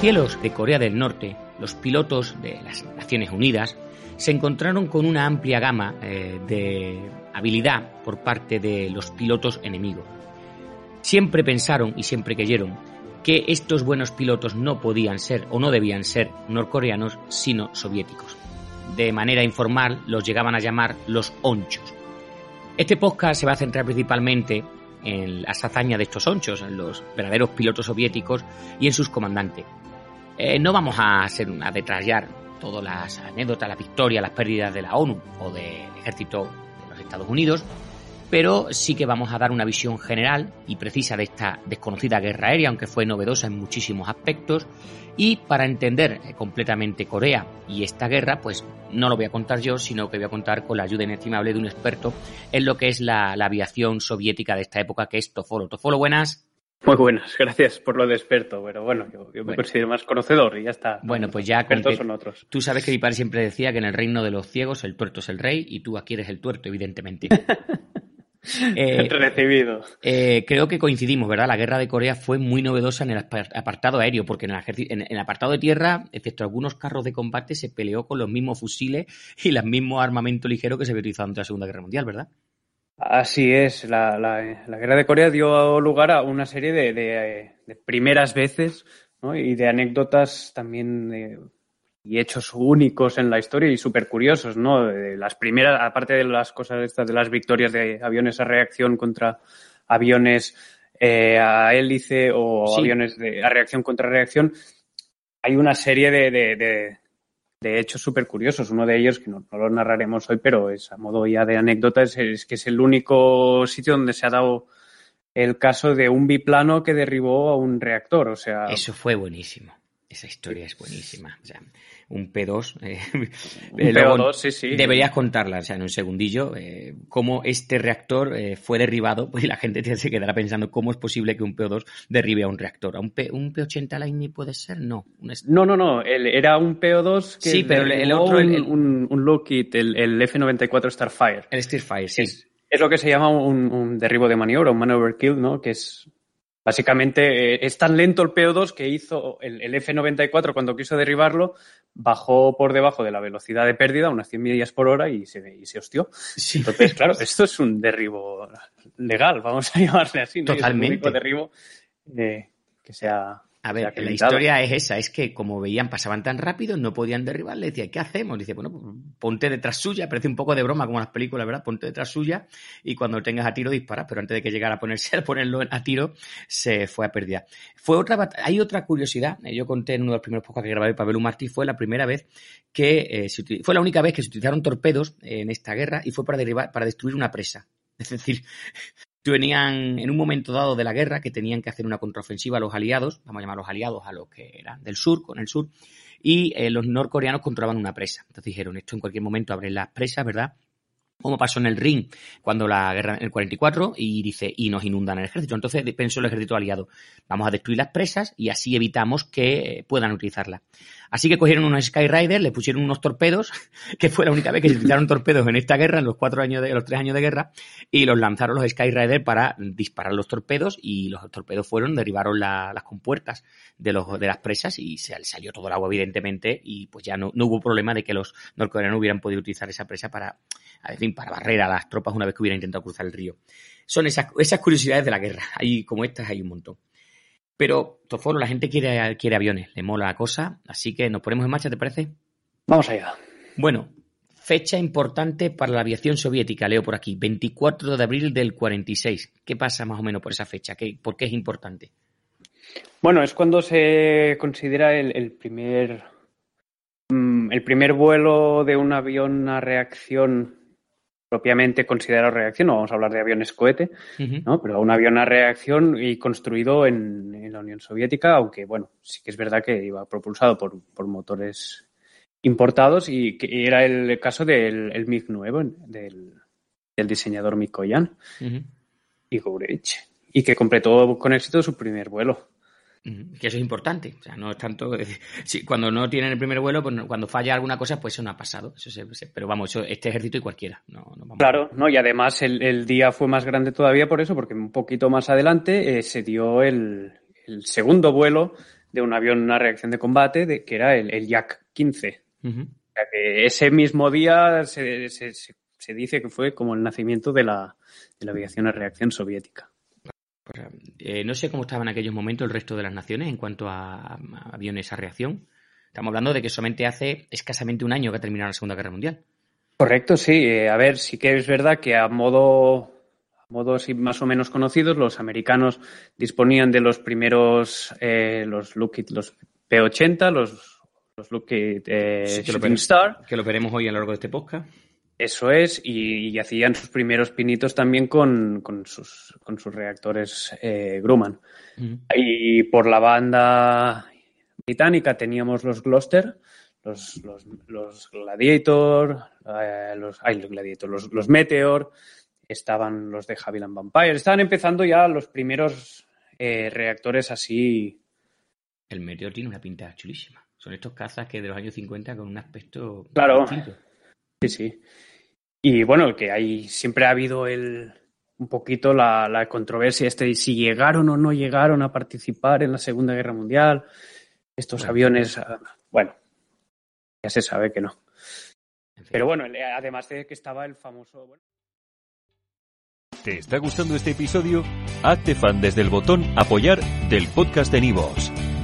cielos de Corea del Norte, los pilotos de las Naciones Unidas se encontraron con una amplia gama eh, de habilidad por parte de los pilotos enemigos. Siempre pensaron y siempre creyeron que estos buenos pilotos no podían ser o no debían ser norcoreanos, sino soviéticos. De manera informal los llegaban a llamar los onchos. Este podcast se va a centrar principalmente en las hazañas de estos onchos, en los verdaderos pilotos soviéticos y en sus comandantes. Eh, no vamos a, hacer, a detallar todas las anécdotas, las victorias, las pérdidas de la ONU o del ejército de los Estados Unidos, pero sí que vamos a dar una visión general y precisa de esta desconocida guerra aérea, aunque fue novedosa en muchísimos aspectos. Y para entender eh, completamente Corea y esta guerra, pues no lo voy a contar yo, sino que voy a contar con la ayuda inestimable de un experto en lo que es la, aviación soviética de esta época, que es Tofolo. Tofolo, buenas. Muy buenas, gracias por lo de experto, pero bueno, yo, me considero más conocedor y ya está. Bueno, pues ya expertos son otros. Tú sabes que mi padre siempre decía que en el reino de los ciegos el tuerto es el rey y tú aquí eres el tuerto, evidentemente. Eh, Recibido. Eh, creo que coincidimos, ¿verdad? La guerra de Corea fue muy novedosa en el apartado aéreo, porque en el, en el apartado de tierra, excepto algunos carros de combate, se peleó con los mismos fusiles y los mismos armamento ligero que se había utilizado durante la Segunda Guerra Mundial, ¿verdad? Así es, la, guerra de Corea dio lugar a una serie de, primeras veces y de anécdotas también y hechos únicos en la historia y súper curiosos, ¿no? las primeras, aparte de las cosas estas de las victorias de aviones a reacción contra aviones eh, a hélice o aviones de, a reacción contra reacción, hay una serie de, de, de, hechos súper curiosos. Uno de ellos, que no, lo narraremos hoy, pero es a modo ya de anécdota, es, que es el único sitio donde se ha dado el caso de un biplano que derribó a un reactor. O sea. Eso fue buenísimo. Esa historia es buenísima. Un P2. Eh, un P2, sí, sí. Deberías contarla, o sea, en un segundillo, eh, cómo este reactor eh, fue derribado, pues la gente se quedará pensando cómo es posible que un P2 derribe a un reactor. ¿A un, P, un P80 Lightning puede ser? No. No, no, no. era un P2 que. Sí, pero el otro. El, un, un, Lockheed, el, F-94 Starfire. El Starfire, sí. Es, lo que se llama un, un derribo de maniobra, un maneuver kill, ¿no? Que es Básicamente eh, es tan lento el PO2 que hizo el, F-94 cuando quiso derribarlo, bajó por debajo de la velocidad de pérdida, unas 100 millas por hora, y se, y se hostió. Entonces, claro, esto es un derribo legal, vamos a llamarle así. ¿no? Totalmente. Es un derribo eh, que sea a ver, la historia es esa, es que como veían, pasaban tan rápido, no podían derribar, le decía, ¿qué hacemos? Dice, bueno, ponte detrás suya, parece un poco de broma como las películas, ¿verdad? Ponte detrás suya y cuando lo tengas a tiro dispara, pero antes de que llegara a ponerse a ponerlo a tiro, se fue a pérdida. Fue otra hay otra curiosidad, eh, yo conté en uno de los primeros podcasts que grabé para Belú Martí, fue la primera vez que eh, se fue la única vez que se utilizaron torpedos en esta guerra y fue para derribar, para destruir una presa. Es decir, tenían en un momento dado de la guerra que tenían que hacer una contraofensiva a los aliados, vamos a llamar a los aliados a los que eran del sur, con el sur, y eh, los norcoreanos controlaban una presa. Entonces dijeron, esto en cualquier momento abren las presas, ¿verdad? como pasó en el ring cuando la guerra en el 44 y dice y nos inundan el ejército. Entonces pensó el ejército aliado, vamos a destruir las presas y así evitamos que puedan utilizarlas. Así que cogieron unos Skyriders, le pusieron unos torpedos, que fue la única vez que se utilizaron torpedos en esta guerra, en los cuatro años de los tres años de guerra, y los lanzaron los Skyriders para disparar los torpedos y los torpedos fueron, derribaron las compuertas de los de las presas y se salió todo el agua evidentemente y pues ya no, no hubo problema de que los norcoreanos hubieran podido utilizar esa presa para en fin, para barrer a las tropas una vez que hubieran intentado cruzar el río. Son esas, esas curiosidades de la guerra. Hay, como estas hay un montón. Pero, Toforo, la gente quiere, quiere aviones, le mola la cosa, así que nos ponemos en marcha, ¿te parece? Vamos allá. Bueno, fecha importante para la aviación soviética, leo por aquí, 24 de abril del 46. ¿Qué pasa más o menos por esa fecha? ¿Qué, ¿Por qué es importante? Bueno, es cuando se considera el, primer mm, el primer vuelo de un avión a reacción propiamente considerado reacción, no vamos a hablar de aviones cohete, ¿no? pero un avión a reacción y construido en, la Unión Soviética, aunque bueno, sí que es verdad que iba propulsado por, motores importados y que era el caso del MiG-9, del, diseñador Mikoyan y Gourich, y que completó con éxito su primer vuelo. Que eso es importante. O sea, no es tanto. cuando no tienen el primer vuelo, pues cuando falla alguna cosa, pues eso no ha pasado. Eso pero vamos, este ejército y cualquiera. No, Claro, no, y además el, día fue más grande todavía por eso, porque un poquito más adelante eh, se dio el, segundo vuelo de un avión, una reacción de combate, de, que era el, el Yak 15. que ese mismo día se, se, se, dice que fue como el nacimiento de la, de la aviación a reacción soviética. Pues, eh, no sé cómo estaban en aquellos momentos el resto de las naciones en cuanto a, aviones a reacción. Estamos hablando de que solamente hace escasamente un año que ha terminado la Segunda Guerra Mundial. Correcto, sí. Eh, a ver, sí que es verdad que a modo modos más o menos conocidos, los americanos disponían de los primeros, eh, los Lockheed, los P-80, los, los Lockheed eh, que, lo Star. Que lo veremos hoy a lo largo de este podcast. Eso es, y, hacían sus primeros pinitos también con, con, sus, con sus reactores eh, Grumman. Y por la banda británica teníamos los Gloucester, los, los, los Gladiator, eh, los, ay, los Gladiator, los, los Meteor, estaban los de Havilland Vampire, estaban empezando ya los primeros eh, reactores así. El Meteor tiene una pinta chulísima. Son estos cazas que de los años 50 con un aspecto. Claro. Sí, sí. Y bueno, que hay siempre ha habido el un poquito la, la controversia este de si llegaron o no llegaron a participar en la Segunda Guerra Mundial. Estos aviones, ah, bueno, ya se sabe que no. Pero bueno, además de que estaba el famoso. ¿Te está gustando este episodio? Hazte fan desde el botón Apoyar del podcast de Nivos.